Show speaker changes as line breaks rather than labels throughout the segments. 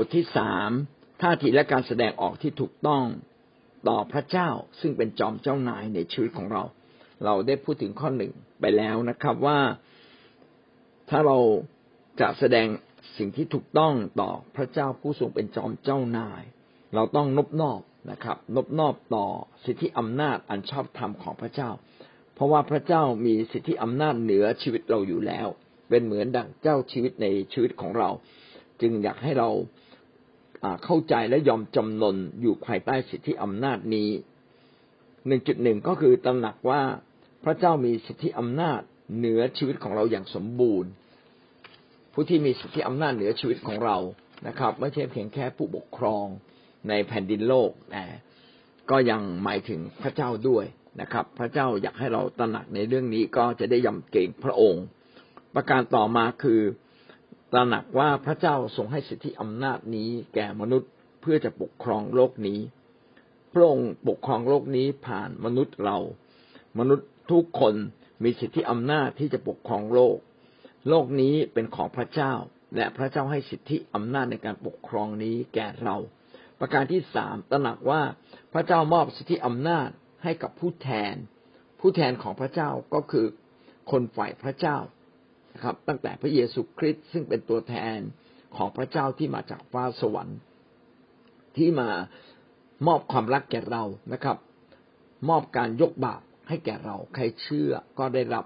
บทที่สามท่าทีและการแสดงออกที่ถูกต้องต่อพระเจ้าซึ่งเป็นจอมเจ้านายในชีวิตของเรา เราได้พูดถึงข้อหนึ่งไปแล้วนะครับว่าถ้าเราจะแสดงสิ่งที่ถูกต้องต่อพระเจ้าผู้ทรงเป็นจอมเจ้านาย เราต้องนบนอบนะครับ นบนอบต่อสิทธิอำนาจอันชอบธรรมของพระเจ้า เพราะว่าพระเจ้ามีสิทธิอำนาจเหนือชีวิตเราอยู่แล้ว เป็นเหมือนดั่งเจ้าชีวิตในชีวิตของเรา จึงอยากให้เรา เข้าใจและยอมจำนนอยู่ภายใต้สิทธิอำนาจนี้หนึ่งจุดหนึ่งก็คือตระหนักว่าพระเจ้ามีสิทธิอำนาจเหนือชีวิตของเราอย่างสมบูรณ์ ผู้ที่มีสิทธิอำนาจเหนือชีวิตของเรานะครับ ไม่ใช่เพียงแค่ผู้ปกครองในแผ่นดินโลกแต่ก็ยังหมายถึงพระเจ้าด้วยนะครับ พระเจ้าอยากให้เราตระหนักในเรื่องนี้ก็จะได้ยำเก่งพระองค์ ประการต่อมาคือ ตระหนักว่าพระเจ้าทรงให้สิทธิอำนาจนี้แก่มนุษย์เพื่อจะปกครองโลกนี้ พระองค์ปกครองโลกนี้ผ่านมนุษย์เรา มนุษย์ทุกคนมีสิทธิอำนาจที่จะปกครองโลก โลกนี้เป็นของพระเจ้า และพระเจ้าให้สิทธิอำนาจในการปกครองนี้แก่เรา ประการที่สามตระหนักว่าพระเจ้ามอบสิทธิอำนาจให้กับผู้แทน ผู้แทนของพระเจ้าก็คือคนฝ่ายพระเจ้า ครับ ตั้งแต่พระเยซูคริสต์ซึ่งเป็นตัวแทนของพระเจ้าที่มาจากฟ้าสวรรค์ ที่มามอบความรักแก่เรานะครับ มอบการยกบาปให้แก่เรา ใครเชื่อก็ได้รับ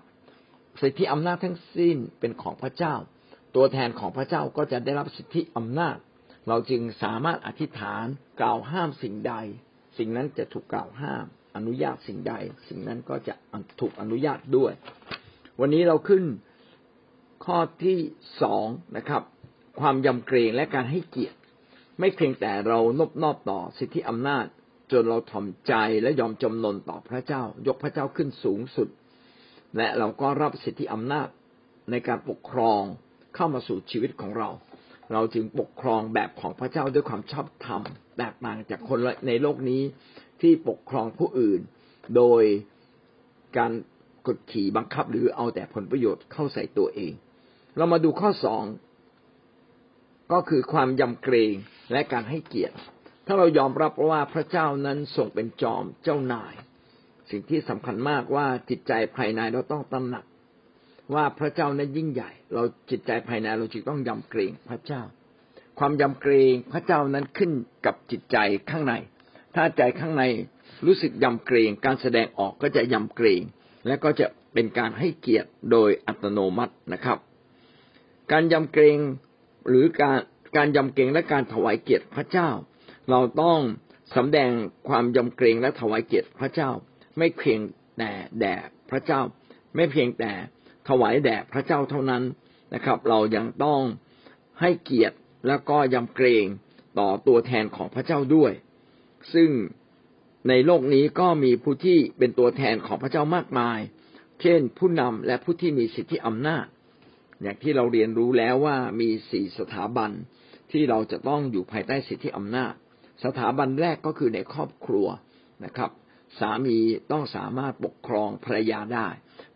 สิทธิอำนาจทั้งสิ้นเป็นของพระเจ้า ตัวแทนของพระเจ้าก็จะได้รับสิทธิอำนาจ เราจึงสามารถอธิษฐานกล่าวห้ามสิ่งใด สิ่งนั้นจะถูกกล่าวห้าม อนุญาตสิ่งใด สิ่งนั้นก็จะถูกอนุญาตด้วย วันนี้เราขึ้น ข้อที่สองนะครับ ความยำเกรงและการให้เกียรติ ไม่เพียงแต่เรานบนอบต่อสิทธิอำนาจ จนเราถ่อมใจและยอมจำนนต่อพระเจ้า ยกพระเจ้าขึ้นสูงสุด และเราก็รับสิทธิอำนาจในการปกครองเข้ามาสู่ชีวิตของเรา เราจึงปกครองแบบของพระเจ้าด้วยความชอบธรรมแตกต่างจากคนในโลกนี้ที่ปกครองผู้อื่น โดยการกดขี่บังคับหรือเอาแต่ผลประโยชน์เข้าใส่ตัวเอง เรามาดูข้อสองก็คือความยำเกรงและการให้เกียรติ ถ้าเรายอมรับว่าพระเจ้านั้นทรงเป็นจอมเจ้านาย สิ่งที่สำคัญมากว่าจิตใจภายในเราต้องตระหนัก ว่าพระเจ้านั้นยิ่งใหญ่ เราจิตใจภายในเราจึงต้องยำเกรงพระเจ้า ความยำเกรงพระเจ้านั้นขึ้นกับจิตใจข้างใน ถ้าใจข้างในรู้สึกยำเกรงการแสดงออกก็จะยำเกรง และก็จะเป็นการให้เกียรติโดยอัตโนมัตินะครับ การยำเกรงหรือการการยำเกรงและการถวายเกียรติพระเจ้า เราต้องสำแดงความยำเกรงและถวายเกียรติพระเจ้า ไม่เพียงแต่แด่พระเจ้า ไม่เพียงแต่ถวายแด่พระเจ้าเท่านั้นนะครับ เรายังต้องให้เกียรติแล้วก็ยำเกรงต่อตัวแทนของพระเจ้าด้วย ซึ่งในโลกนี้ก็มีผู้ที่เป็นตัวแทนของพระเจ้ามากมาย เช่นผู้นำและผู้ที่มีสิทธิอำนาจ อย่างที่เราเรียนรู้แล้วว่ามีสี่สถาบันที่เราจะต้องอยู่ภายใต้สิทธิอำนาจ สถาบันแรกก็คือในครอบครัวนะครับ สามีต้องสามารถปกครองภรรยาได้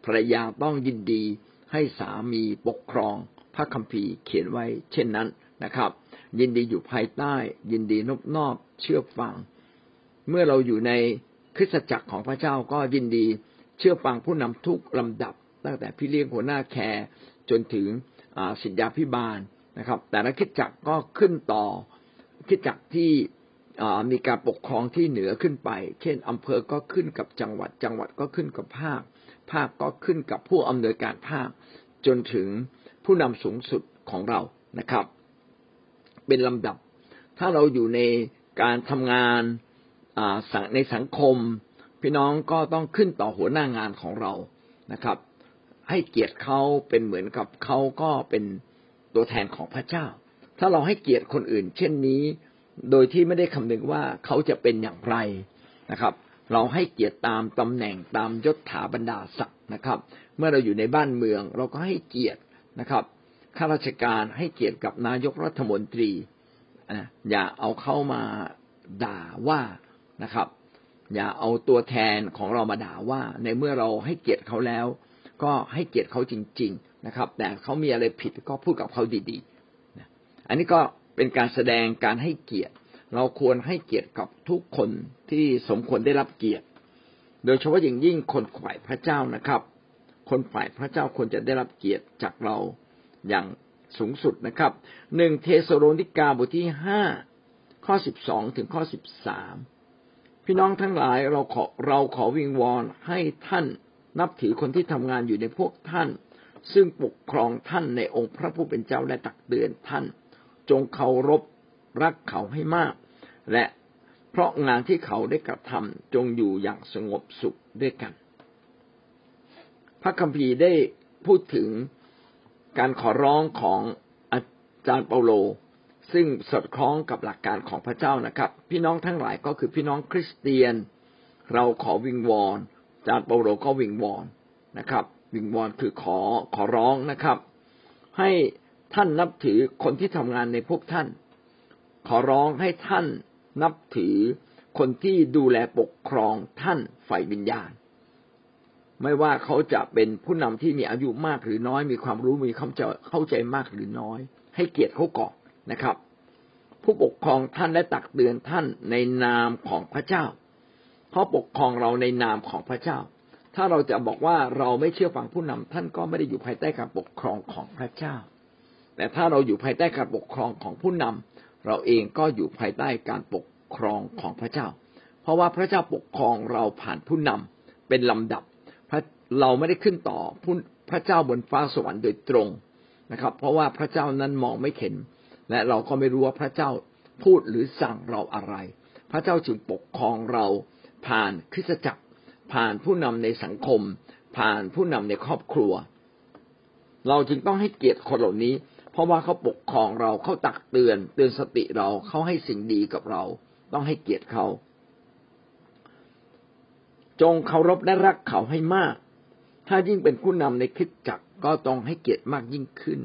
ภรรยาต้องยินดีให้สามีปกครอง พระคัมภีร์เขียนไว้ เช่นนั้นนะครับ ยินดีอยู่ภายใต้ ยินดีนอบนอบเชื่อฟัง เมื่อเราอยู่ในคริสตจักรของพระเจ้าก็ยินดีเชื่อฟังผู้นำทุกลำดับ ตั้งแต่พี่เลี้ยงหัวหน้าแคร์ จนถึงสิทธาพิบาลนะครับ แต่ละคิดจักก็ขึ้นต่อคิดจักที่มีการปกครองที่เหนือขึ้นไป เช่นอำเภอก็ขึ้นกับจังหวัด จังหวัดก็ขึ้นกับภาค ภาคก็ขึ้นกับผู้อำนวยการภาค จนถึงผู้นำสูงสุดของเรานะครับ เป็นลำดับ ถ้าเราอยู่ในการทำงานในสังคม พี่น้องก็ต้องขึ้นต่อหัวหน้างานของเรานะครับ ให้เกียรติเขาเป็นเหมือนกับเขาก็เป็นตัวแทนของพระเจ้า ถ้าเราให้เกียรติคนอื่น เช่นนี้ โดยที่ไม่ได้คำนึงว่าเขาจะเป็นอย่างไรนะครับ เราให้เกียรติตามตำแหน่งตามยศถาบรรดาศักดิ์นะครับ เมื่อเราอยู่ในบ้านเมือง เราก็ให้เกียรตินะครับข้าราชการให้เกียรติกับนายกรัฐมนตรีอย่าเอาเข้ามาด่าว่านะครับ อย่าเอาตัวแทนของเรามาด่าว่า ในเมื่อเราให้เกียรติเขาแล้ว ก็ให้เกียรติเขาจริง ๆนะครับ แต่เขามีอะไรผิดก็พูดกับเขาดีๆ อันนี้ก็เป็นการแสดงการให้เกียรติ เราควรให้เกียรติกับทุกคนที่สมควรได้รับเกียรติ โดยเฉพาะอย่างยิ่งคนฝ่ายพระเจ้านะครับ คนฝ่ายพระเจ้าควรจะได้รับเกียรติจากเราอย่างสูงสุดนะครับหนึ่งเธสะโลนิกาบทที่ห้าข้อสิบสองถึงข้อสิบสามพี่น้องทั้งหลายเราขอเราขอวิงวอนให้ท่าน นับถือคนที่ทำงานอยู่ในพวกท่าน ซึ่งปกครองท่านในองค์พระผู้เป็นเจ้าและตักเตือนท่าน จงเคารพรักเขาให้มาก และเพราะงานที่เขาได้กระทำจงอยู่อย่างสงบสุขด้วยกัน พระคัมภีร์ได้พูดถึงการขอร้องของอาจารย์เปาโล ซึ่งสอดคล้องกับหลักการของพระเจ้านะครับ พี่น้องทั้งหลายก็คือพี่น้องคริสเตียน เราขอวิงวอน จารย์เปาโลก็วิงวอนนะครับ วิงวอนคือขอขอร้องนะครับ ให้ท่านนับถือคนที่ทำงานในพวกท่าน ขอร้องให้ท่านนับถือคนที่ดูแลปกครองท่านฝ่ายวิญญาณ ไม่ว่าเขาจะเป็นผู้นำที่มีอายุมากหรือน้อย มีความรู้มีความเข้าใจมากหรือน้อย ให้เกียรติเขาก่อนนะครับ ผู้ปกครองท่านและตักเตือนท่านในนามของพระเจ้า เขาปกครองเราในนามของพระเจ้า ถ้าเราจะบอกว่าเราไม่เชื่อฟังผู้นำท่านก็ไม่ได้อยู่ภายใต้การปกครองของพระเจ้า แต่ถ้าเราอยู่ภายใต้การปกครองของผู้นำเราเองก็อยู่ภายใต้การปกครองของพระเจ้า เพราะว่าพระเจ้าปกครองเราผ่านผู้นำเป็นลำดับเราไม่ได้ขึ้นต่อพระเจ้าบนฟ้าสวรรค์โดยตรงนะครับ เพราะว่าพระเจ้านั้นมองไม่เห็น และเราก็ไม่รู้ว่าพระเจ้าพูดหรือสั่งเราอะไร พระเจ้าจึงปกครองเรา ผ่านคริสตจักร ผ่านผู้นำในสังคม ผ่านผู้นำในครอบครัว เราจึงต้องให้เกียรติคนเหล่านี้ เพราะว่าเขาปกครองเราเขาตักเตือน เตือนสติเราเขาให้สิ่งดีกับเรา ต้องให้เกียรติเขา จงเคารพและรักเขาให้มาก ถ้ายิ่งเป็นผู้นำในคิดจักก็ต้องให้เกียรติมากยิ่งขึ้น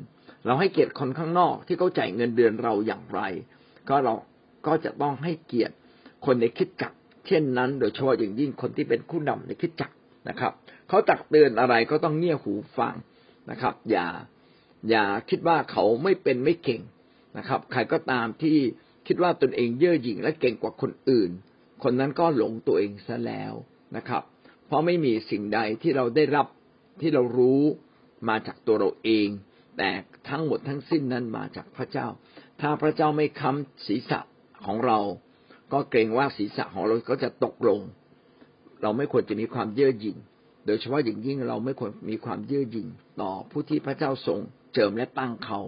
เราให้เกียรติคนข้างนอกที่เขาจ่ายเงินเดือนเราอย่างไร ก็เราก็จะต้องให้เกียรติคนในคิดจัก เช่นนั้น โดยเฉพาะอย่างยิ่งคนที่เป็นผู้นำในคิดจักนะครับเขาตักเตือนอะไรก็ต้องเงี่ยหูฟังนะครับ อย่าอย่าคิดว่าเขาไม่เป็นไม่เก่งนะครับ ใครก็ตามที่คิดว่าตนเองเย่อหยิ่งและเก่งกว่าคนอื่น คนนั้นก็หลงตัวเองซะแล้วนะครับ เพราะไม่มีสิ่งใดที่เราได้รับที่เรารู้มาจากตัวเราเอง แต่ทั้งหมดทั้งสิ้นนั้นมาจากพระเจ้า ถ้าพระเจ้าไม่ค้ำศีรษะของเรา ก็เกรงว่าศีรษะของเราก็จะตกลง เราไม่ควรจะมีความเย่อหยิ่ง โดยเฉพาะอย่างยิ่งเราไม่ควรมีความเย่อหยิ่ง ต่อผู้ที่พระเจ้าทรงเจิมและตั้งเขา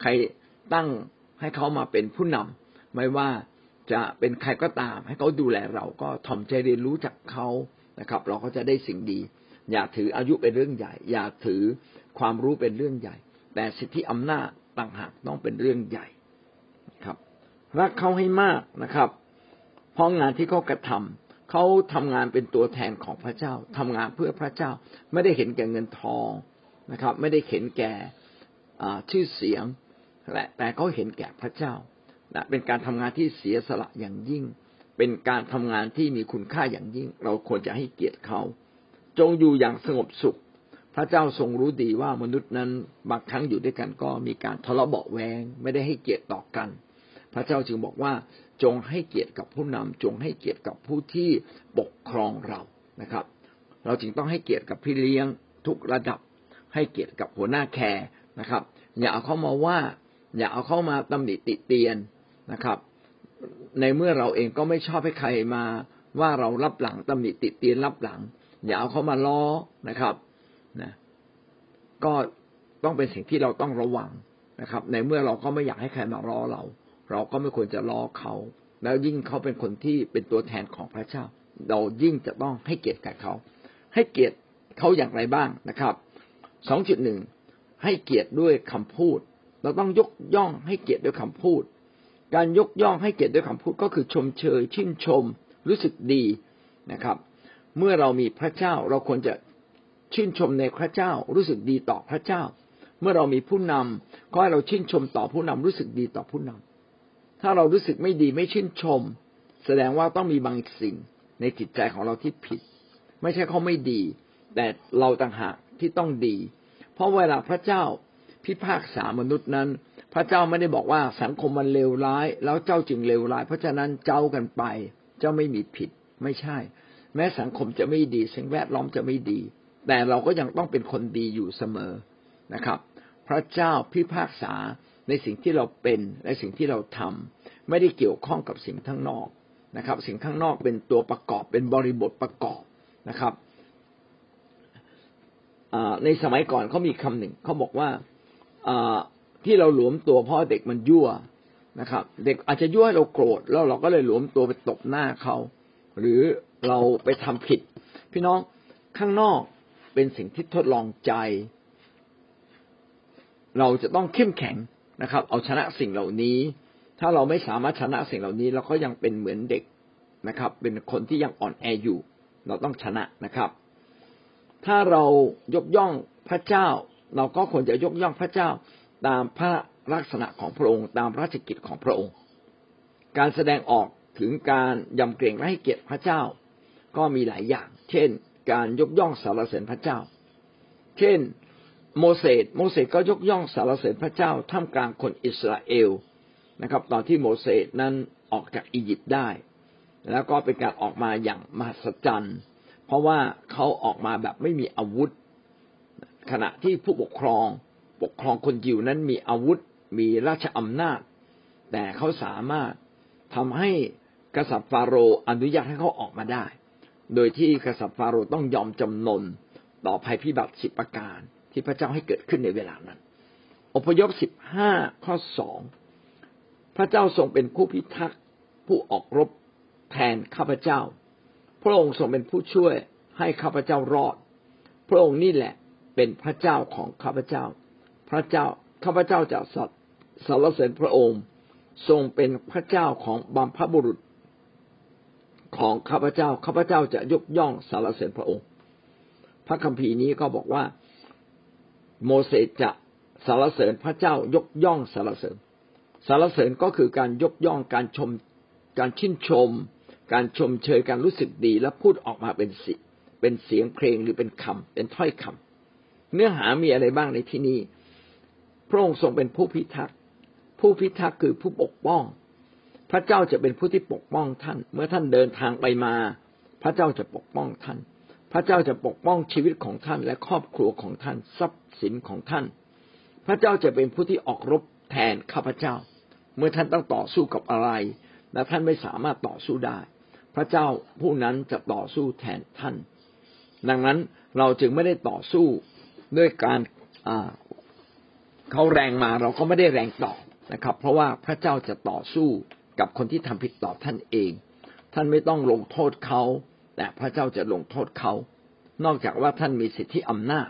ใครตั้งให้เขามาเป็นผู้นำไม่ว่าจะเป็นใครก็ตาม ให้เขาดูแลเราก็ถ่อมใจเรียนรู้จากเขานะครับ เราก็จะได้สิ่งดี อย่าถืออายุเป็นเรื่องใหญ่ อย่าถือความรู้เป็นเรื่องใหญ่ แต่สิทธิอำนาจต่างหากต้องเป็นเรื่องใหญ่ครับ รักเขาให้มากนะครับ ราะงานที่เขากระทำเขาทำงานเป็นตัวแทนของพระเจ้าทำงานเพื่อพระเจ้า ไม่ได้เห็นแก่เงินทองนะครับ ไม่ได้เห็นแก่ชื่อเสียงและแต่เขาเห็นแก่พระเจ้านะเป็นการทำงานที่เสียสละอย่างยิ่ง เป็นการทำงานที่มีคุณค่าอย่างยิ่ง เราควรจะให้เกียรติเขา จงอยู่อย่างสงบสุข พระเจ้าทรงรู้ดีว่ามนุษย์นั้นบางครั้งอยู่ด้วยกันก็มีการทะเลาะเบาแวง ไม่ได้ให้เกียรติต่อกัน พระเจ้าจึงบอกว่าจงให้เกียรติกับผู้นำจงให้เกียรติกับผู้ที่ปกครองเรานะครับ เราจึงต้องให้เกียรติกับพี่เลี้ยงทุกระดับ ให้เกียรติกับหัวหน้าแคร์นะครับ อย่าเอาเข้ามาว่า อย่าเอาเข้ามาตำหนิติเตียนนะครับ ในเมื่อเราเองก็ไม่ชอบให้ใครมาว่าเรารับหลังตำหนิติเตียนรับหลัง อย่าเอาเข้ามาล้อนะครับนะก็ต้องเป็นสิ่งที่เราต้องระวังนะครับ ในเมื่อเราก็ไม่อยากให้ใครมาล้อเรา เราก็ไม่ควรจะล้อเขา แล้วยิ่งเขาเป็นคนที่เป็นตัวแทนของพระเจ้า เรายิ่งจะต้องให้เกียรติกับเขา ให้เกียรติเขาอย่างไรบ้างนะครับสองจุดหนึ่งให้เกียรติด้วยคำพูด เราต้องยกย่องให้เกียรติด้วยคำพูด การยกย่องให้เกียรติด้วยคำพูดก็คือชมเชยชื่นชม รู้สึกดีนะครับ เมื่อเรามีพระเจ้าเราควรจะชื่นชมในพระเจ้า รู้สึกดีต่อพระเจ้า เมื่อเรามีผู้นำก็ให้เราชื่นชมต่อผู้นำรู้สึกดีต่อผู้นำ ถ้าเรารู้สึกไม่ดีไม่ชื่นชม แสดงว่าต้องมีบางสิ่งในจิตใจของเราที่ผิด ไม่ใช่เขาไม่ดี แต่เราต่างหากที่ต้องดี เพราะเวลาพระเจ้าพิพากษามนุษย์นั้น พระเจ้าไม่ได้บอกว่าสังคมมันเลวร้าย แล้วเจ้าจึงเลวร้าย เพราะฉะนั้นเจ้ากันไป เจ้าไม่มีผิด ไม่ใช่ แม้สังคมจะไม่ดีสิ่งแวดล้อมจะไม่ดี แต่เราก็ยังต้องเป็นคนดีอยู่เสมอนะครับ พระเจ้าพิพากษา ในสิ่งที่เราเป็นในสิ่งที่เราทำไม่ได้เกี่ยวข้องกับสิ่งข้างนอกนะครับ สิ่งข้างนอกเป็นตัวประกอบเป็นบริบทประกอบนะครับในสมัยก่อนเขามีคำหนึ่งเขาบอกว่าที่เราหลวมตัวเพราะเด็กมันยั่วนะครับ เด็กอาจจะยั่วให้เราโกรธแล้วเราก็เลยหลวมตัวไปตบหน้าเขาหรือเราไปทำผิด พี่น้องข้างนอกเป็นสิ่งที่ทดลองใจ เราจะต้องเข้มแข็ง นะครับ เอาชนะสิ่งเหล่านี้ ถ้าเราไม่สามารถชนะสิ่งเหล่านี้ เราก็ยังเป็นเหมือนเด็กนะครับ เป็นคนที่ยังอ่อนแออยู่ เราต้องชนะนะครับ ถ้าเรายกย่องพระเจ้า เราก็ควรจะยกย่องพระเจ้า ตามพระลักษณะของพระองค์ ตามราชกิจของพระองค์ การแสดงออกถึงการยำเกรงและให้เกียรติพระเจ้า ก็มีหลายอย่าง เช่น การยกย่องสารเสริญพระเจ้า เช่น โมเสสโมเสสก็ยกย่องสารเสริญพระเจ้าท่ามกลางคนอิสราเอลนะครับ ตอนที่โมเสสนั้นออกจากอียิปต์ได้ แล้วก็เป็นการออกมาอย่างมหัศจรรย์เพราะว่าเขาออกมาแบบไม่มีอาวุธ ขณะที่ผู้ปกครองปกครองคนยิวนั้นมีอาวุธมีราชอำนาจ แต่เขาสามารถทำให้กษัตริย์ฟาโรห์อนุญาตให้เขาออกมาได้ โดยที่กษัตริย์ฟาโรห์ต้องยอมจำนนต่อภัยพิบัติสิบประการ ที่พระเจ้าให้เกิดขึ้นในเวลานั้น อพยพสิบห้าข้อสองพระเจ้าทรงเป็นผู้พิทักษ์ผู้ออกรบแทนข้าพเจ้า พระองค์ทรงเป็นผู้ช่วยให้ข้าพเจ้ารอด พระองค์นี่แหละเป็นพระเจ้าของข้าพเจ้า พระเจ้าข้าพเจ้าจะสัตสรรเสริญพระองค์ ทรงเป็นพระเจ้าของบัมพบุรุษ ของข้าพเจ้าข้าพเจ้าจะยกย่องสารเสริญพระองค์ พระคัมภีร์นี้ก็บอกว่า โมเสสจะสารเสริญพระเจ้ายกย่องสารเสริญสารเสริญก็คือการยกย่องการชมการชื่นชม การชมเชยการรู้สึกดีและพูดออกมาเป็นสิเป็นเสียงเพลงหรือเป็นคำเป็นถ้อยคำเนื้อหามีอะไรบ้างในที่นี้ พระองค์ทรงเป็นผู้พิทักษ์ผู้พิทักษ์คือผู้ปกป้อง พระเจ้าจะเป็นผู้ที่ปกป้องท่าน เมื่อท่านเดินทางไปมา พระเจ้าจะปกป้องท่าน พระเจ้าจะปกป้องชีวิตของท่านและครอบครัวของท่านทรัพย์สินของท่าน พระเจ้าจะเป็นผู้ที่ออกรบแทนข้าพเจ้า เมื่อท่านต้องต่อสู้กับอะไร และท่านไม่สามารถต่อสู้ได้ พระเจ้าผู้นั้นจะต่อสู้แทนท่าน ดังนั้นเราจึงไม่ได้ต่อสู้ด้วยการเขาแรงมาเราก็ไม่ได้แรงตอบนะครับ เพราะว่าพระเจ้าจะต่อสู้กับคนที่ทำผิดต่อท่านเอง ท่านไม่ต้องลงโทษเขา แต่พระเจ้าจะลงโทษเขา นอกจากว่าท่านมีสิทธิอำนาจ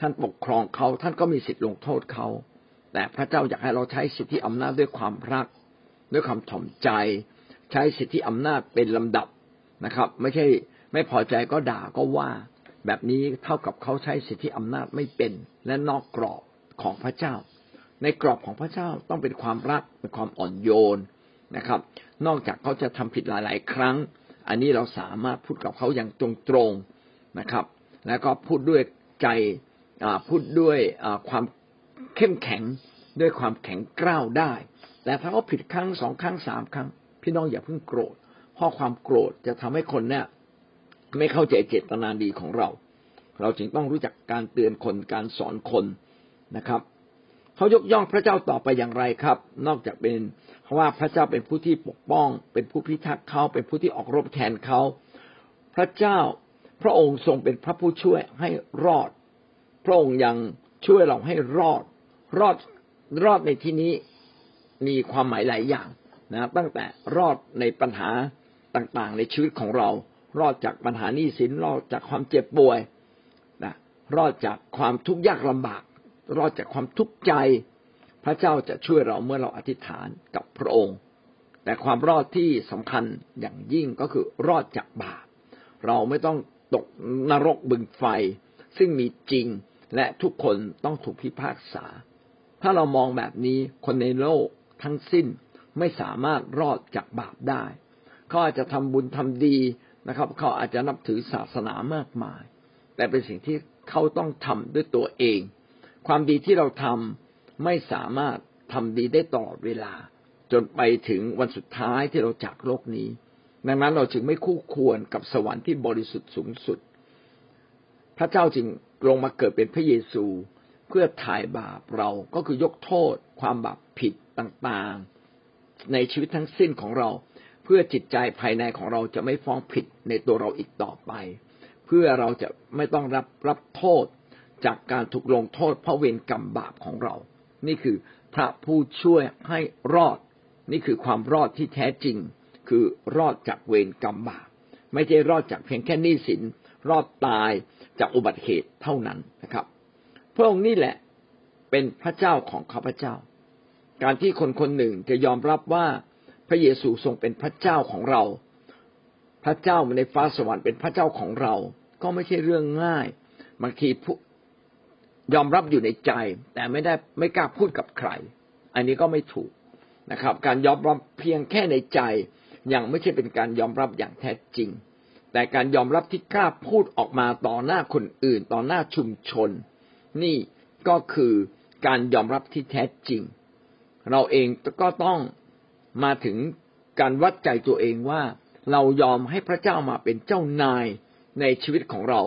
ท่านปกครองเขา ท่านก็มีสิทธิลงโทษเขา แต่พระเจ้าอยากให้เราใช้สิทธิอำนาจด้วยความรัก ด้วยความถ่อมใจ ใช้สิทธิอำนาจเป็นลำดับนะครับ ไม่ใช่ไม่พอใจก็ด่าก็ว่า แบบนี้เท่ากับเขาใช้สิทธิอำนาจไม่เป็นและนอกกรอบของพระเจ้า ในกรอบของพระเจ้าต้องเป็นความรักเป็นความอ่อนโยนนะครับ นอกจากเขาจะทำผิดหลาย ๆ ครั้ง อันนี้เราสามารถพูดกับเขาอย่างตรงๆนะครับ แล้วก็พูดด้วยใจพูดด้วยความเข้มแข็งด้วยความแข็งกร้าวได้ แต่ถ้าเขาผิดครั้งสองครั้งสามครั้ง พี่น้องอย่าเพิ่งโกรธเพราะความโกรธจะทำให้คนเนี่ยไม่เข้าใจเจตนาดีของเรา เราจึงต้องรู้จักการเตือนคนการสอนคนนะครับ เขายกย่องพระเจ้าต่อไปอย่างไรครับ นอกจากเป็นเพราะว่าพระเจ้าเป็นผู้ที่ปกป้อง เป็นผู้พิทักษ์เขาเป็นผู้ที่ออกรบแทนเขาพระเจ้าพระองค์ทรงเป็นพระผู้ช่วยให้รอด พระองค์ยังช่วยเราให้รอด รอดรอดในที่นี้มีความหมายหลายอย่างนะตั้งแต่รอดในปัญหาต่างๆ ในชีวิตของเรา รอดจากปัญหานี้สินรอดจากความเจ็บป่วยนะรอดจากความทุกข์ยากลำบาก รอดจากความทุกข์ใจ พระเจ้าจะช่วยเราเมื่อเราอธิษฐานกับพระองค์ แต่ความรอดที่สำคัญอย่างยิ่งก็คือรอดจากบาป เราไม่ต้องตกนรกบึงไฟ ซึ่งมีจริงและทุกคนต้องถูกพิพากษา ถ้าเรามองแบบนี้คนในโลกทั้งสิ้นไม่สามารถรอดจากบาปได้ เขาอาจจะทำบุญทำดีนะครับ เขาอาจจะนับถือศาสนามากมาย แต่เป็นสิ่งที่เขาต้องทำด้วยตัวเอง ความดีที่เราทำไม่สามารถทำดีได้ตลอดเวลา จนไปถึงวันสุดท้ายที่เราจากโลกนี้ ดังนั้นเราจึงไม่คู่ควรกับสวรรค์ที่บริสุทธิ์สูงสุด พระเจ้าจึงลงมาเกิดเป็นพระเยซูเพื่อถ่ายบาปเราก็คือยกโทษ ความบาปผิดต่างๆ ในชีวิตทั้งสิ้นของเรา เพื่อจิตใจภายในของเราจะไม่ฟ้องผิดในตัวเราอีกต่อไป เพื่อเราจะไม่ต้องรับรับโทษ จากการถูกลงโทษเพราะเวรกรรมบาปของเรา นี่คือพระผู้ช่วยให้รอด นี่คือความรอดที่แท้จริง คือรอดจากเวรกรรมบาปไม่ใช่รอดจากเพียงแค่นี้สิน รอดตายจากอุบัติเหตุเท่านั้นนะครับ พระองค์นี่แหละเป็นพระเจ้าของข้าพเจ้า การที่คนคนหนึ่งจะยอมรับว่าพระเยซูทรงเป็นพระเจ้าของเรา พระเจ้าในฟ้าสวรรค์เป็นพระเจ้าของเรา ก็ไม่ใช่เรื่องง่ายบางที ยอมรับอยู่ในใจ แต่ไม่ได้ไม่กล้าพูดกับใคร อันนี้ก็ไม่ถูกนะครับ การยอมรับเพียงแค่ในใจ ยังไม่ใช่เป็นการยอมรับอย่างแท้จริง แต่การยอมรับที่กล้าพูดออกมาต่อหน้าคนอื่น ต่อหน้าชุมชน นี่ก็คือการยอมรับที่แท้จริง เราเองก็ต้องมาถึงการวัดใจตัวเองว่า เรายอมให้พระเจ้ามาเป็นเจ้านายในชีวิตของเรา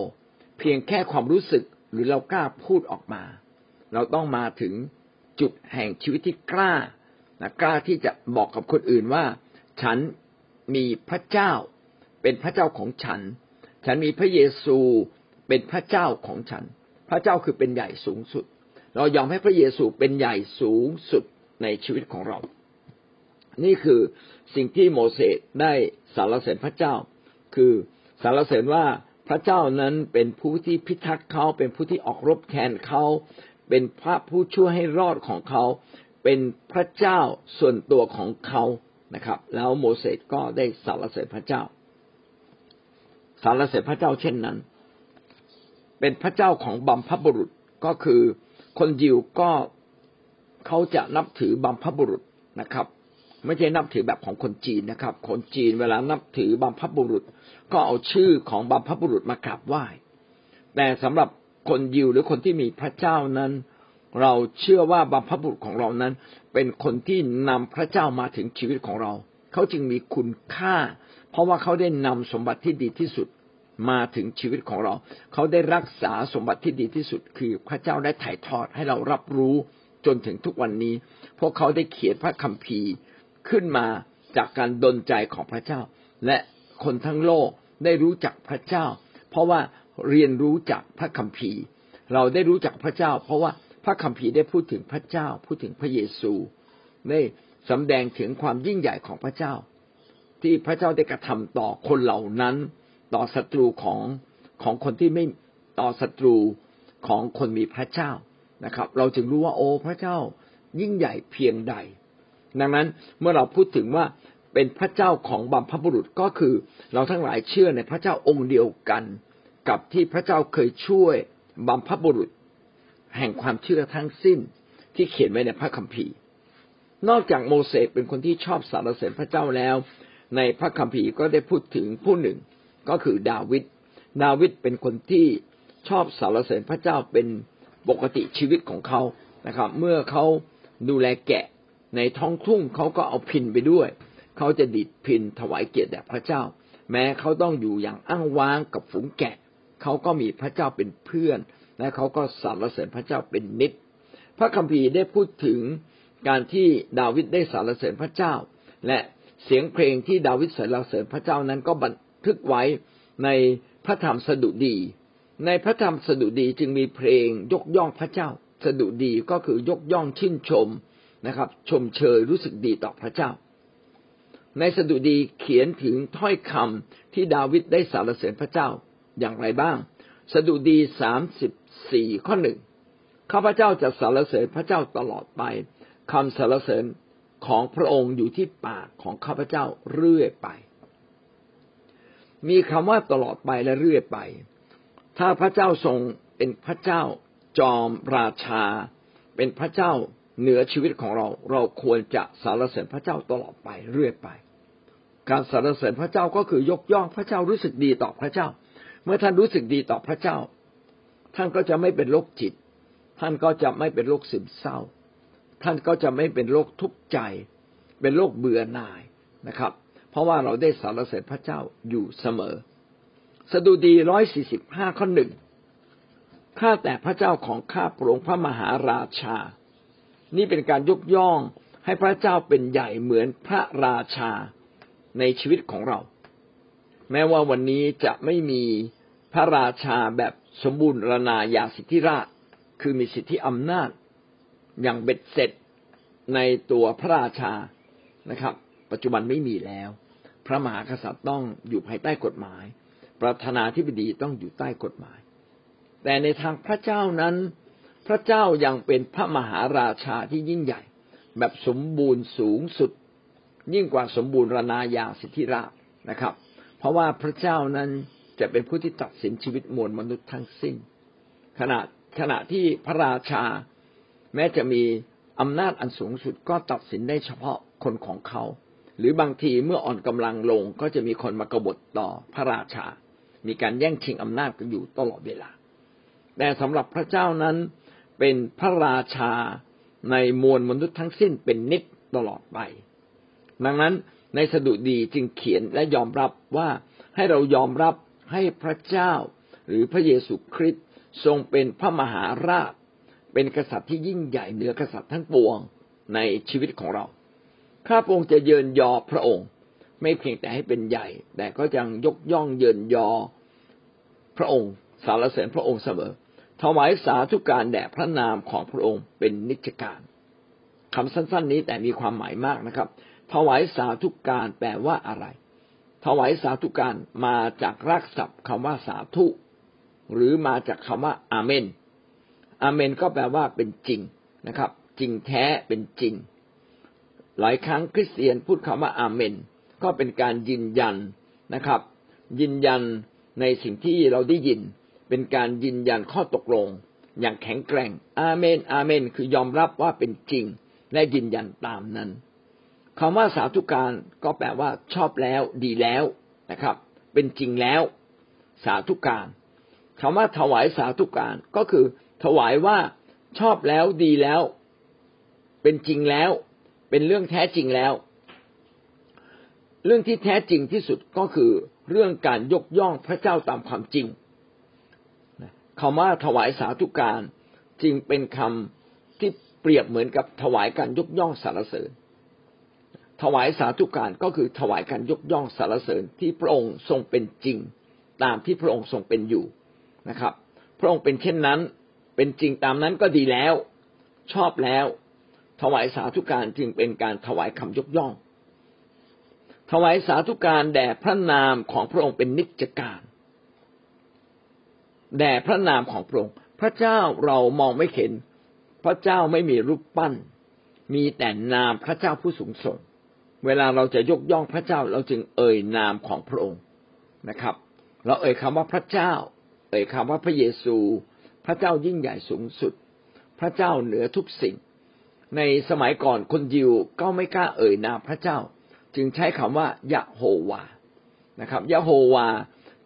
เพียงแค่ความรู้สึก หรือเรากล้าพูดออกมา เราต้องมาถึงจุดแห่งชีวิตที่กล้านะกล้าที่จะบอกกับคนอื่นว่า ฉันมีพระเจ้า เป็นพระเจ้าของฉัน ฉันมีพระเยซูเป็นพระเจ้าของฉัน พระเจ้าคือเป็นใหญ่สูงสุด เรายอมให้พระเยซูเป็นใหญ่สูงสุดในชีวิตของเรา นี่คือสิ่งที่โมเสสได้สารเสริญพระเจ้า คือสารเสริญว่า พระเจ้านั้นเป็นผู้ที่พิทักษ์เขาเป็นผู้ที่ออกรบแทนเขาเป็นพระผู้ช่วยให้รอดของเขา เป็นพระเจ้าส่วนตัวของเขานะครับ แล้วโมเสสก็ได้สารเสริญพระเจ้า สารเสริญพระเจ้าเช่นนั้น เป็นพระเจ้าของบัมพบุรุษก็คือคนยิวก็เขาจะนับถือบัมพบุรุษนะครับ ไม่ใช่นับถือแบบของคนจีนนะครับ คนจีนเวลานับถือบัมพบุรุษ ก็เอาชื่อของบัมพบุรุษมากราบไหว้ แต่สำหรับคนยิวหรือคนที่มีพระเจ้านั้น เราเชื่อว่าบัมพบุรุษของเรานั้น เป็นคนที่นำพระเจ้ามาถึงชีวิตของเรา เขาจึงมีคุณค่า เพราะว่าเขาได้นำสมบัติที่ดีที่สุดมาถึงชีวิตของเรา เขาได้รักษาสมบัติที่ดีที่สุด คือพระเจ้าได้ถ่ายทอดให้เรารับรู้จนถึงทุกวันนี้ พวกเขาได้เขียนพระคัมภีร์ ขึ้นมาจากการดลใจของพระเจ้า และคนทั้งโลกได้รู้จักพระเจ้า เพราะว่าเรียนรู้จากพระคัมภีร์ เราได้รู้จักพระเจ้า เพราะว่าพระคัมภีร์ได้พูดถึงพระเจ้า พูดถึงพระเยซูได้สำแดงถึงความยิ่งใหญ่ของพระเจ้า ที่พระเจ้าได้กระทำต่อคนเหล่านั้น ต่อศัตรูของของคนที่ไม่ต่อศัตรูของคนมีพระเจ้านะครับ เราจึงรู้ว่าโอ้พระเจ้ายิ่งใหญ่เพียงใด ดังนั้นเมื่อเราพูดถึงว่าเป็นพระเจ้าของบัมพบุรุษก็คือ เราทั้งหลายเชื่อในพระเจ้าองค์เดียวกัน กับที่พระเจ้าเคยช่วยบัมพบุรุษ แห่งความเชื่อทั้งสิ้นที่เขียนไว้ในพระคัมภีร์ นอกจากโมเสสเป็นคนที่ชอบสรรเสริญพระเจ้าแล้ว ในพระคัมภีร์ก็ได้พูดถึงผู้หนึ่งก็คือดาวิดดาวิดเป็นคนที่ชอบสรรเสริญพระเจ้าเป็นปกติชีวิตของเขานะครับ เมื่อเขาดูแลแกะ ในท้องทุ่งเขาก็เอาพินไปด้วย เขาจะดิดพินถวายเกียรติแด่พระเจ้า แม้เขาต้องอยู่อย่างอ้างว้างกับฝูงแกะ เขาก็มีพระเจ้าเป็นเพื่อน และเขาก็สรรเสริญพระเจ้าเป็นนิด พระคัมภีร์ได้พูดถึงการที่ดาวิดได้สรรเสริญพระเจ้า และเสียงเพลงที่ดาวิดสรรเสริญพระเจ้านั้นก็บันทึกไว้ในพระธรรมสดุดี ในพระธรรมสดุดีจึงมีเพลงยกย่องพระเจ้า สดุดีก็คือยกย่องชื่นชม นะครับ ชมเชยรู้สึกดีต่อพระเจ้า ในสดุดีเขียนถึงถ้อยคำที่ดาวิดได้สรรเสริญพระเจ้าอย่างไรบ้าง สดุดีสามสิบสี่ข้อหนึ่งข้าพเจ้าจะสรรเสริญพระเจ้าตลอดไปคำสรรเสริญของพระองค์อยู่ที่ปากของข้าพเจ้าเรื่อยไป มีคำว่าตลอดไปและเรื่อยไป ถ้าพระเจ้าทรงเป็นพระเจ้าจอมราชา เป็นพระเจ้า เหนือชีวิตของเราเราควรจะสรรเสริญพระเจ้าตลอดไปเรื่อยไป การสรรเสริญพระเจ้าก็คือยกย่องพระเจ้ารู้สึกดีต่อพระเจ้า เมื่อท่านรู้สึกดีต่อพระเจ้า ท่านก็จะไม่เป็นโรคจิต ท่านก็จะไม่เป็นโรคซึมเศร้า ท่านก็จะไม่เป็นโรคทุกข์ใจ เป็นโรคเบื่อหน่ายนะครับ เพราะว่าเราได้สรรเสริญพระเจ้าอยู่เสมอ สดุดีร้อยสี่สิบห้าข้อหนึ่งข้าแต่พระเจ้าของข้าพระองค์พระมหาราชา นี่เป็นการยกย่องให้พระเจ้าเป็นใหญ่เหมือนพระราชาในชีวิตของเรา แม้ว่าวันนี้จะไม่มีพระราชาแบบสมบูรณานาญาสิทธิราช คือมีสิทธิอำนาจอย่างเบ็ดเสร็จในตัวพระราชานะครับ ปัจจุบันไม่มีแล้ว พระมหากษัตริย์ต้องอยู่ภายใต้กฎหมาย ประธานาธิบดีต้องอยู่ใต้กฎหมาย แต่ในทางพระเจ้านั้น พระเจ้ายังเป็นพระมหาราชาที่ยิ่งใหญ่ แบบสมบูรณ์สูงสุด ยิ่งกว่าสมบูรณาญาสิทธิราชนะครับ เพราะว่าพระเจ้านั้นจะเป็นผู้ที่ตัดสินชีวิตมวลมนุษย์ทั้งสิ้น ขณะขณะที่พระราชา แม้จะมีอำนาจอันสูงสุดก็ตัดสินได้เฉพาะคนของเขา หรือบางทีเมื่ออ่อนกำลังลงก็จะมีคนมากบฏต่อพระราชา มีการแย่งชิงอำนาจกันอยู่ตลอดเวลา แต่สำหรับพระเจ้านั้น เป็นพระราชาในมวลมนุษย์ทั้งสิ้นเป็นนิจตลอดไป ดังนั้นในสดุดีจึงเขียนและยอมรับว่าให้เรายอมรับให้พระเจ้า หรือพระเยซูคริสต์ทรงเป็นพระมหาราช เป็นกษัตริย์ที่ยิ่งใหญ่เหนือกษัตริย์ทั้งปวงในชีวิตของเราข้าพระองค์จะเยินยอพระองค์ ไม่เพียงแต่ให้เป็นใหญ่ แต่ก็ยังยกย่องเยินยอ พระองค์สารเสริญพระองค์เสมอ ถวายสาธุการแด่พระนามของพระองค์เป็นนิจการคำสั้น ๆ นี้แต่มีความหมายมากนะครับ ถวายสาธุการแปลว่าอะไร ถวายสาธุการมาจากรากศัพท์คำว่าสาธุ หรือมาจากคำว่าอาเมน อาเมนก็แปลว่าเป็นจริงนะครับ จริงแท้เป็นจริง หลายครั้งคริสเตียนพูดคำว่าอาเมน ก็เป็นการยืนยันนะครับ ยืนยันในสิ่งที่เราได้ยิน เป็นการยืนยันข้อตกลง อย่างแข็งแกร่ง อาเมน อาเมน คือยอมรับว่าเป็นจริงและยืนยันตามนั้นคำว่าสาธุการก็แปลว่าชอบแล้วดีแล้วนะครับ เป็นจริงแล้ว สาธุการคำว่าถวายสาธุการก็คือ ถวายว่าชอบแล้วดีแล้ว เป็นจริงแล้ว เป็นเรื่องแท้จริงแล้ว เรื่องที่แท้จริงที่สุดก็คือเรื่องการยกย่องพระเจ้าตามความจริง คำว่าถวายสาธุการจึงเป็นคำที่เปรียบเหมือนกับถวายการยกย่องสรรเสริญ ถวายสาธุการก็คือถวายการยกย่องสรรเสริญที่พระองค์ทรงเป็นจริง ตามที่พระองค์ทรงเป็นอยู่นะครับ พระองค์เป็นเช่นนั้น เป็นจริงตามนั้นก็ดีแล้ว ชอบแล้ว ถวายสาธุการจึงเป็นการถวายคำยกย่อง ถวายสาธุการแด่พระนามของพระองค์เป็นนิจการ แด่พระนามของพระองค์ พระเจ้าเรามองไม่เห็น พระเจ้าไม่มีรูปปั้น มีแต่นามพระเจ้าผู้สูงส่ง เวลาเราจะยกย่องพระเจ้าเราจึงเอ่ยนามของพระองค์นะครับ เราเอ่ยคำว่าพระเจ้า เอ่ยคำว่าพระเยซู พระเจ้ายิ่งใหญ่สูงสุด พระเจ้าเหนือทุกสิ่ง ในสมัยก่อนคนยิวก็ไม่กล้าเอ่ยนามพระเจ้า จึงใช้คำว่ายะโฮวานะครับยะโฮวา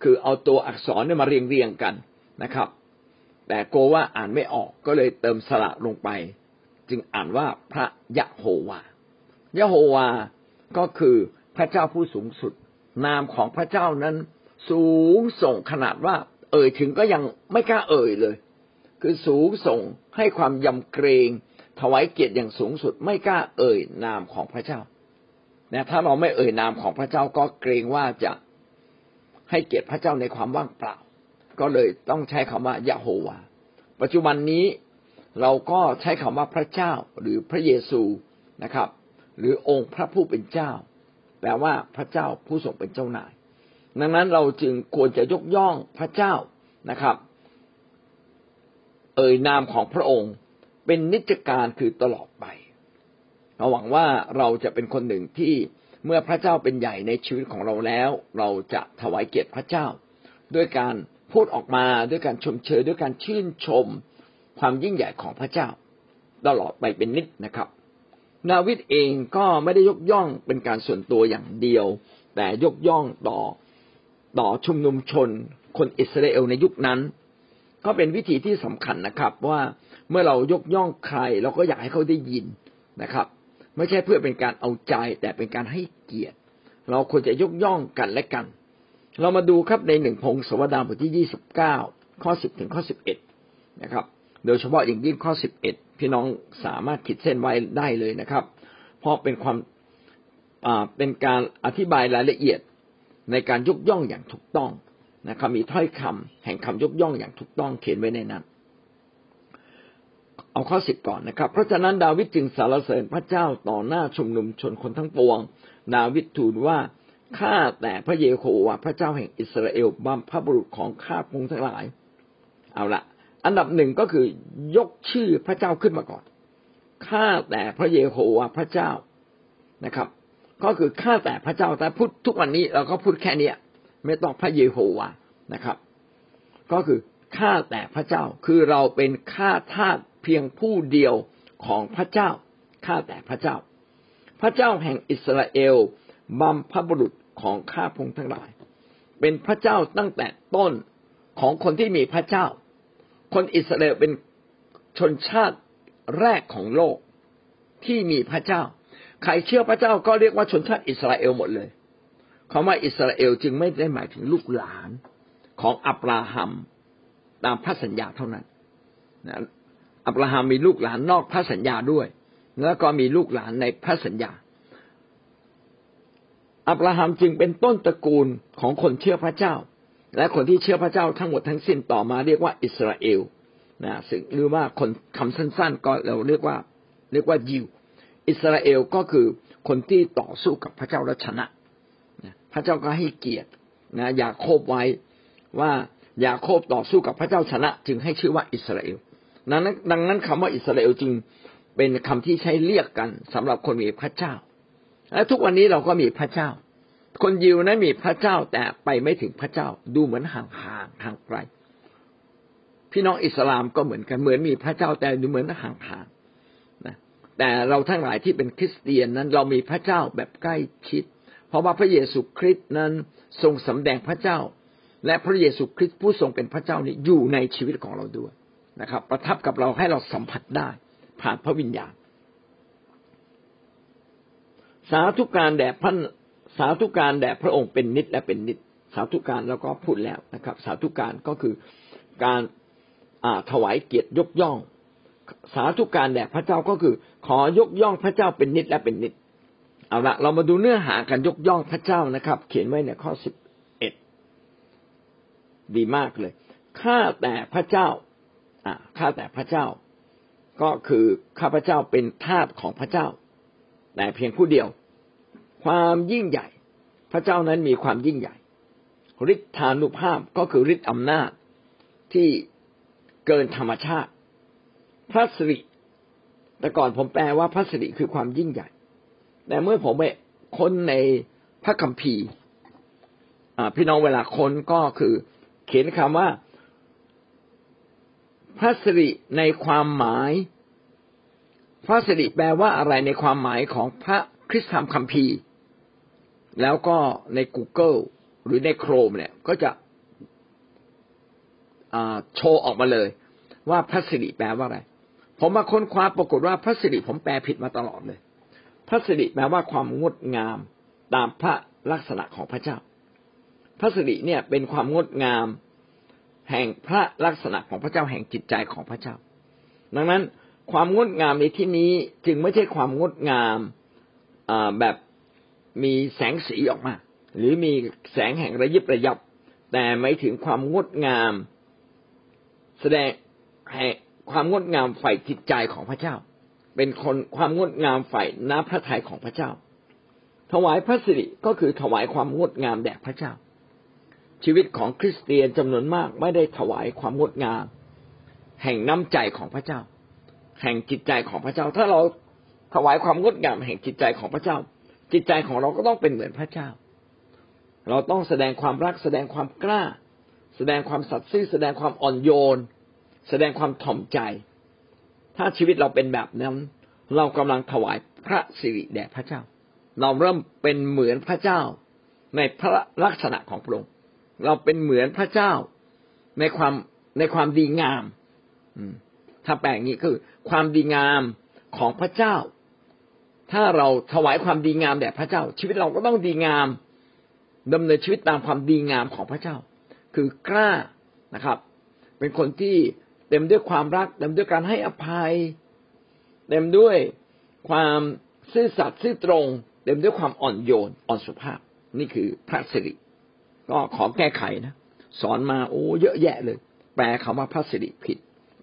คือเอาตัวอักษรเนี่ยมาเรียงเรียงกัน นะครับ แต่โกว่าอ่านไม่ออกก็เลยเติมสระลงไป จึงอ่านว่าพระยะโฮวายะโฮวาก็คือพระเจ้าผู้สูงสุด นามของพระเจ้านั้นสูงส่งขนาดว่า เอ่ยถึงก็ยังไม่กล้าเอ่ยเลย คือสูงส่งให้ความยำเกรงถวายเกียรติอย่างสูงสุดไม่กล้าเอ่ยนามของพระเจ้านะถ้าเราไม่เอ่ยนามของพระเจ้าก็เกรงว่าจะให้เกียรติพระเจ้าในความว่างเปล่า ก็เลยต้องใช้คำว่ายะโฮวา ปัจจุบันนี้เราก็ใช้คำว่าพระเจ้าหรือพระเยซูนะครับ หรือองค์พระผู้เป็นเจ้า แปลว่าพระเจ้าผู้ทรงเป็นเจ้านาย ดังนั้นเราจึงควรจะยกย่องพระเจ้านะครับ เอ่ยนามของพระองค์เป็นนิจการคือตลอดไปเราหวังว่าเราจะเป็นคนหนึ่งที่เมื่อพระเจ้าเป็นใหญ่ในชีวิตของเราแล้ว เราจะถวายเกียรติพระเจ้า ด้วยการ พูดออกมาด้วยการชมเชยด้วยการชื่นชมความยิ่งใหญ่ของพระเจ้า ตลอดไปเป็นนิดนะครับดาวิดเองก็ไม่ได้ยกย่องเป็นการส่วนตัวอย่างเดียว แต่ยกย่องต่อต่อชุมนุมชน คนอิสราเอลในยุคนั้น ก็เป็นวิธีที่สำคัญนะครับ ว่าเมื่อเรายกย่องใครเราก็อยากให้เขาได้ยินนะครับ ไม่ใช่เพื่อเป็นการเอาใจแต่เป็นการให้เกียรติ เราควรจะยกย่องกันและกัน เรามาดูครับในหนึ่งพงศวดาบทที่ยี่สิบเก้าข้อสิบถึงข้อสิบเอ็ดนะครับ โดยเฉพาะอย่างยิ่งข้อสิบเอ็ดพี่น้องสามารถขีดเส้นไว้ได้เลยนะครับ เพราะเป็นความเป็นการอธิบายรายละเอียดในการยกย่องอย่างถูกต้องนะครับมีถ้อยคำแห่งคำยกย่องอย่างถูกต้องเขียนไว้ในนั้น เอาข้อสิบก่อนนะครับ เพราะฉะนั้นดาวิดจึงสรรเสริญพระเจ้าต่อหน้าชุมนุมชนคนทั้งปวง ดาวิดทูลว่า ข้าแต่พระเยโฮวาห์พระเจ้าแห่งอิสราเอลบัมพระบุรุษของข้าพงทั้งหลาย เอาละอันดับหนึ่งก็คือยกชื่อพระเจ้าขึ้นมาก่อนข้าแต่พระเยโฮวาห์พระเจ้านะครับ ก็คือข้าแต่พระเจ้าแต่พูดทุกวันนี้เราก็พูดแค่นี้ไม่ต้องพระเยโฮวานะครับ ก็คือข้าแต่พระเจ้าคือเราเป็นข้าทาสเพียงผู้เดียวของพระเจ้าข้าแต่พระเจ้า พระเจ้าแห่งอิสราเอลบัมพบุรุษ ของข้าพงทั้งหลาย เป็นพระเจ้าตั้งแต่ต้นของคนที่มีพระเจ้า คนอิสราเอลเป็นชนชาติแรกของโลกที่มีพระเจ้า ใครเชื่อพระเจ้าก็เรียกว่าชนชาติอิสราเอลหมดเลยคำว่าอิสราเอลจึงไม่ได้หมายถึงลูกหลานของอับราฮัมตามพระสัญญาเท่านั้นนะอับราฮัมมีลูกหลานนอกพระสัญญาด้วย แล้วก็มีลูกหลานในพระสัญญา อับราฮัมจึงเป็นต้นตระกูลของคนเชื่อพระเจ้า และคนที่เชื่อพระเจ้าทั้งหมดทั้งสิ้นต่อมาเรียกว่าอิสราเอลนะซึ่งหรือว่าคนคำสั้นๆ ก็เราเรียกว่า เรียกว่ายิว อิสราเอลก็คือคนที่ต่อสู้กับพระเจ้าและชนะพระเจ้าก็ให้เกียรตินะอยาโคบไว้ว่าอยาโคบต่อสู้กับพระเจ้าชนะ จึงให้ชื่อว่าอิสราเอลดังนั้นดังนั้นคำว่าอิสราเอลจึงเป็นคำที่ใช้เรียกกันสำหรับคนมีพระเจ้า และทุกวันนี้เราก็มีพระเจ้า คนยิวนั้นมีพระเจ้าแต่ไปไม่ถึงพระเจ้าดูเหมือนห่างห่างทางไกล พี่น้องอิสลามก็เหมือนกันเหมือนมีพระเจ้าแต่ดูเหมือนห่างห่างนะแต่เราทั้งหลายที่เป็นคริสเตียนนั้น เรามีพระเจ้าแบบใกล้ชิด เพราะว่าพระเยซูคริสต์นั้นทรงสำแดงพระเจ้า และพระเยซูคริสต์ผู้ทรงเป็นพระเจ้านี้อยู่ในชีวิตของเราด้วยนะครับ ประทับกับเราให้เราสัมผัสได้ผ่านพระวิญญาณ สาธุการแด่พระสาธุการแด่พระองค์เป็นนิดและเป็นนิด สาธุการเราก็พูดแล้วนะครับ สาธุการก็คือการถวายเกียรติยกย่อง สาธุการแด่พระเจ้าก็คือ ขอยกย่องพระเจ้าเป็นนิดและเป็นนิดเอาละเรามาดูเนื้อหาการยกย่องพระเจ้านะครับ เขียนไว้ในข้อสิบเอ็ดดีมากเลยข้าแต่พระเจ้าอ่าข้าแต่พระเจ้า ก็คือข้าพระเจ้าเป็นทาสของพระเจ้าแต่เพียงผู้เดียว ความยิ่งใหญ่ พระเจ้านั้นมีความยิ่งใหญ่ฤทธานุภาพก็คือฤทธิอำนาจที่เกินธรรมชาติ พระสิริแต่ก่อนผมแปลว่าพระสิริคือความยิ่งใหญ่ แต่เมื่อผมไปค้นในพระคัมภีร์พี่น้องเวลาค้นก็คือ เขียนคำว่า พระสิริในความหมาย พระสิริแปลว่าอะไรในความหมายของพระคริสตธรรมคัมภีร์ แล้วก็ใน Google หรือในโครมเนี่ยก็จะโชว์ออกมาเลย ว่าพระสิริแปลว่าอะไร ผมมาค้นคว้าปรากฏว่าพระสิริผมแปลผิดมาตลอดเลย พระสิริแปลว่าความงดงามตามพระลักษณะของพระเจ้า พระสิริเนี่ยเป็นความงดงาม แห่งพระลักษณะของพระเจ้าแห่งจิตใจของพระเจ้า ดังนั้นความงดงามในที่นี้จึงไม่ใช่ความงดงามแบบ มีแสงสีออกมา หรือมีแสงแห่งระยิบระยับ แต่หมายถึงความงดงาม แสดงให้ความงดงามฝ่ายจิตใจของพระเจ้า เป็นคนความงดงามฝ่ายน้ำพระทัยของพระเจ้า ถวายพระสิริก็คือถวายความงดงามแด่พระเจ้า ชีวิตของคริสเตียนจำนวนมากไม่ได้ถวายความงดงาม แห่งน้ำใจของพระเจ้า แห่งจิตใจของพระเจ้า ถ้าเราถวายความงดงามแห่งจิตใจของพระเจ้า จิตใจของเราก็ต้องเป็นเหมือนพระเจ้า เราต้องแสดงความรัก แสดงความกล้า แสดงความสัตย์ซื่อ แสดงความอ่อนโยน แสดงความถ่อมใจ ถ้าชีวิตเราเป็นแบบนั้น เรากำลังถวายพระสิริแด่พระเจ้า เราเริ่มเป็นเหมือนพระเจ้า ในพระลักษณะของพระองค์เราเป็นเหมือนพระเจ้าในความในความดีงามถ้าแปลงนี้คือ ความดีงามของพระเจ้า ถ้าเราถวายความดีงามแด่พระเจ้า ชีวิตเราก็ต้องดีงามดำเนินชีวิตตามความดีงามของพระเจ้า คือกล้านะครับ เป็นคนที่เต็มด้วยความรักเต็มด้วยการให้อภัย เต็มด้วยความซื่อสัตย์ซื่อตรง เต็มด้วยความอ่อนโยนอ่อนสุภาพ นี่คือพระสิริก็ขอแก้ไขนะสอนมาโอ้เยอะแยะเลย แปลคำว่าพระสิริผิด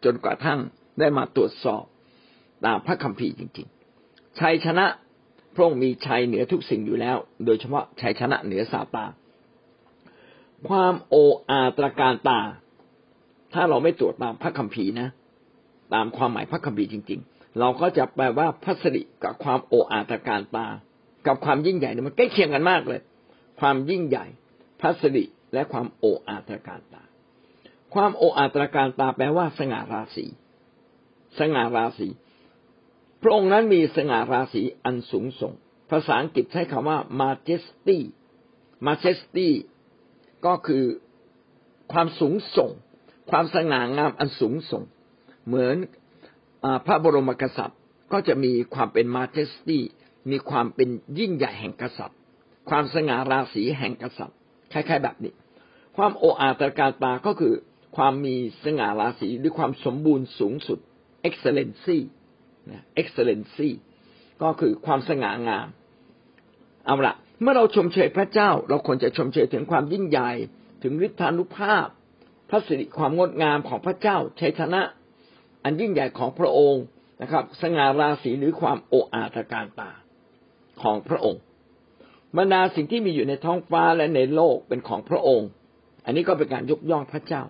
จนกระทั่งได้มาตรวจสอบตามพระคัมภีร์จริง ชัยชนะพระองค์มีชัยเหนือทุกสิ่งอยู่แล้ว โดยเฉพาะชัยชนะเหนือซาตานความโออาตรการตา ถ้าเราไม่ตรวจตามพระคัมภีร์นะ ตามความหมายพระคัมภีร์จริง ๆ เราก็จะแปลว่าพระสิริกับความโออาตรการตา กับความยิ่งใหญ่เนี่ยมันใกล้เคียงกันมากเลย ความยิ่งใหญ่พระสิริและความโออาตรการตา ความโออาตรการตาแปลว่า สง่าราศี สง่าราศี พระองค์นั้นมีสง่าราศีอันสูงส่ง ภาษาอังกฤษใช้คำว่า majesty majesty ก็คือความสูงส่ง ความสง่างามอันสูงส่ง เหมือนอพระบรมกษัตริย์ก็จะมีความเป็น majesty มีความเป็นยิ่งใหญ่แห่งกษัตริย์ ความสง่าราศีแห่งกษัตริย์คล้ายๆแบบนี้ ความโออาตรการตาก็คือความมีสง่าราศีหรือความสมบูรณ์สูงสุด excellency excellency ก็คือความสง่างาม เอาละเมื่อเราชมเชยพระเจ้า เราควรจะชมเชยถึงความยิ่งใหญ่ ถึงฤทธานุภาพ พระสิริความงดงามของพระเจ้าชัยชนะ อันยิ่งใหญ่ของพระองค์นะครับ สง่าราศีหรือความโอ้อาตการตาของพระองค์บรรดาสิ่งที่มีอยู่ในท้องฟ้าและในโลกเป็นของพระองค์ อันนี้ก็เป็นการยกย่องพระเจ้า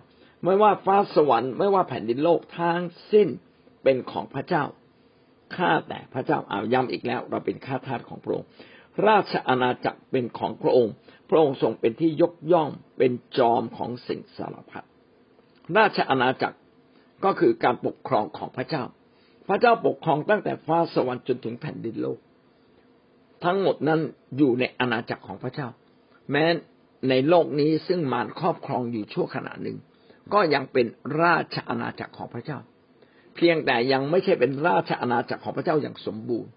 ไม่ว่าฟ้าสวรรค์ไม่ว่าแผ่นดินโลกทั้งสิ้นเป็นของพระเจ้า ข้าแต่พระเจ้าเอาย้ำอีกแล้ว เราเป็นข้าทาสของพระองค์ ราชอาณาจักรเป็นของพระองค์ พระองค์ทรงเป็นที่ยกย่องเป็นจอมของสิ่งสารพัดราชอาณาจักรก็คือการปกครองของพระเจ้า พระเจ้าปกครองตั้งแต่ฟ้าสวรรค์จนถึงแผ่นดินโลก ทั้งหมดนั้นอยู่ในอาณาจักรของพระเจ้า แม้ในโลกนี้ซึ่งมารครอบครองอยู่ชั่วขณะหนึ่ง ก็ยังเป็นราชอาณาจักรของพระเจ้า เพียงแต่ยังไม่ใช่เป็นราชอาณาจักรของพระเจ้าอย่างสมบูรณ์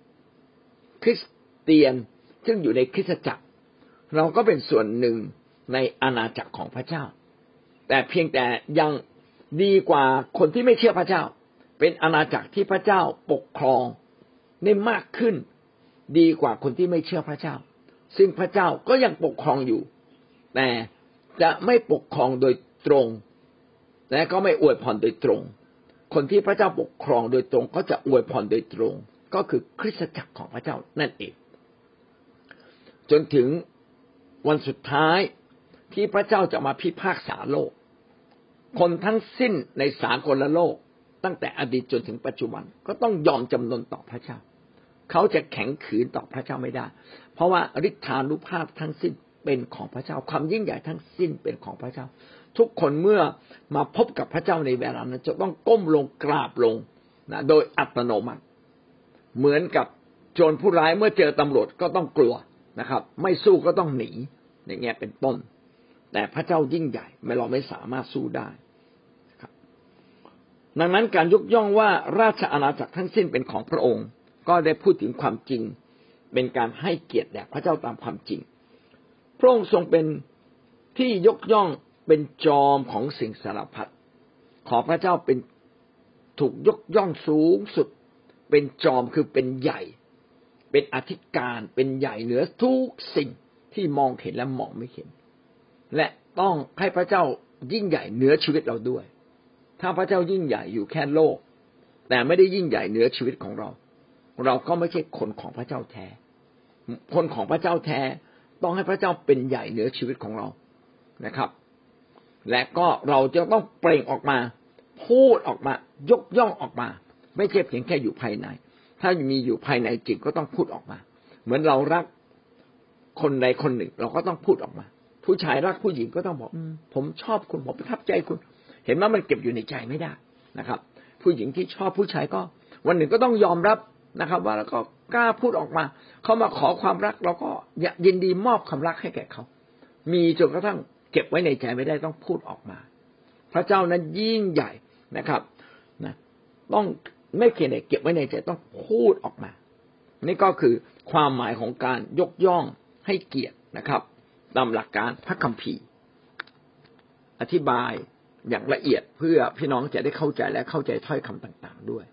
คริสเตียนซึ่งอยู่ในคริสตจักร เราก็เป็นส่วนหนึ่งในอาณาจักรของพระเจ้า แต่เพียงแต่ยังดีกว่าคนที่ไม่เชื่อพระเจ้า เป็นอาณาจักรที่พระเจ้าปกครองได้มากขึ้น ดีกว่าคนที่ไม่เชื่อพระเจ้า ซึ่งพระเจ้าก็ยังปกครองอยู่ แต่จะไม่ปกครองโดยตรง และก็ไม่อวยพรโดยตรง คนที่พระเจ้าปกครองโดยตรงก็จะอวยพรโดยตรง ก็คือคริสตจักรของพระเจ้านั่นเอง จนถึงวันสุดท้ายที่พระเจ้าจะมาพิพากษาโลก คนทั้งสิ้นในสากลโลก ตั้งแต่อดีตจนถึงปัจจุบันก็ต้องยอมจำนนต่อพระเจ้า เขาจะแข็งขืนต่อพระเจ้าไม่ได้ เพราะว่าฤทธานุภาพทั้งสิ้นเป็นของพระเจ้า ความยิ่งใหญ่ทั้งสิ้นเป็นของพระเจ้า ทุกคนเมื่อมาพบกับพระเจ้าในเวลานั้น จะต้องก้มลงกราบลงนะโดยอัตโนมัติ เหมือนกับโจรผู้ร้ายเมื่อเจอตำรวจก็ต้องกลัวนะครับ ไม่สู้ก็ต้องหนีอย่างเงี้ยเป็นต้น แต่พระเจ้ายิ่งใหญ่ไม่เราไม่สามารถสู้ได้ครับดังนั้นการยกย่องว่าราชอาณาจักรทั้งสิ้นเป็นของพระองค์ ก็ได้พูดถึงความจริง เป็นการให้เกียรติแด่พระเจ้าตามความจริง พระองค์ทรงเป็นที่ยกย่อง เป็นจอมของสิ่งสารพัดขอพระเจ้าเป็นถูกยกย่องสูงสุด เป็นจอมคือเป็นใหญ่ เป็นอธิการเป็นใหญ่เหนือทุกสิ่งที่มองเห็นและมองไม่เห็น และต้องให้พระเจ้ายิ่งใหญ่เหนือชีวิตเราด้วย ถ้าพระเจ้ายิ่งใหญ่อยู่แค่โลก แต่ไม่ได้ยิ่งใหญ่เหนือชีวิตของเรา เราก็ไม่ใช่คนของพระเจ้าแท้ คนของพระเจ้าแท้ ต้องให้พระเจ้าเป็นใหญ่เหนือชีวิตของเรานะครับ และก็เราจะต้องเปล่งออกมา พูดออกมา ยกย่องออกมา ไม่ใช่เพียงแค่อยู่ภายใน ถ้ามีอยู่ภายในจิตก็ต้องพูดออกมา เหมือนเรารักคนใดคนหนึ่ง เราก็ต้องพูดออกมา ผู้ชายรักผู้หญิงก็ต้องบอกผมชอบคุณผมประทับใจคุณ เห็นว่ามันเก็บอยู่ในใจไม่ได้นะครับ ผู้หญิงที่ชอบผู้ชายก็ วันหนึ่งก็ต้องยอมรับนะครับ ว่าแล้วก็กล้าพูดออกมาเขามาขอความรัก เราก็ยินดีมอบความรักให้แก่เขา มีจนกระทั่ง เก็บไว้ในใจไม่ได้ต้องพูดออกมา พระเจ้านั้นยิ่งใหญ่นะครับนะต้องไม่เพียงแต่เก็บไว้ในใจต้องพูดออกมา นี่ก็คือความหมายของการยกย่องให้เกียรตินะครับตามหลักการพระคัมภีร์ อธิบายอย่างละเอียดเพื่อพี่น้องจะได้เข้าใจและเข้าใจถ้อยคำต่าง ๆ ด้วย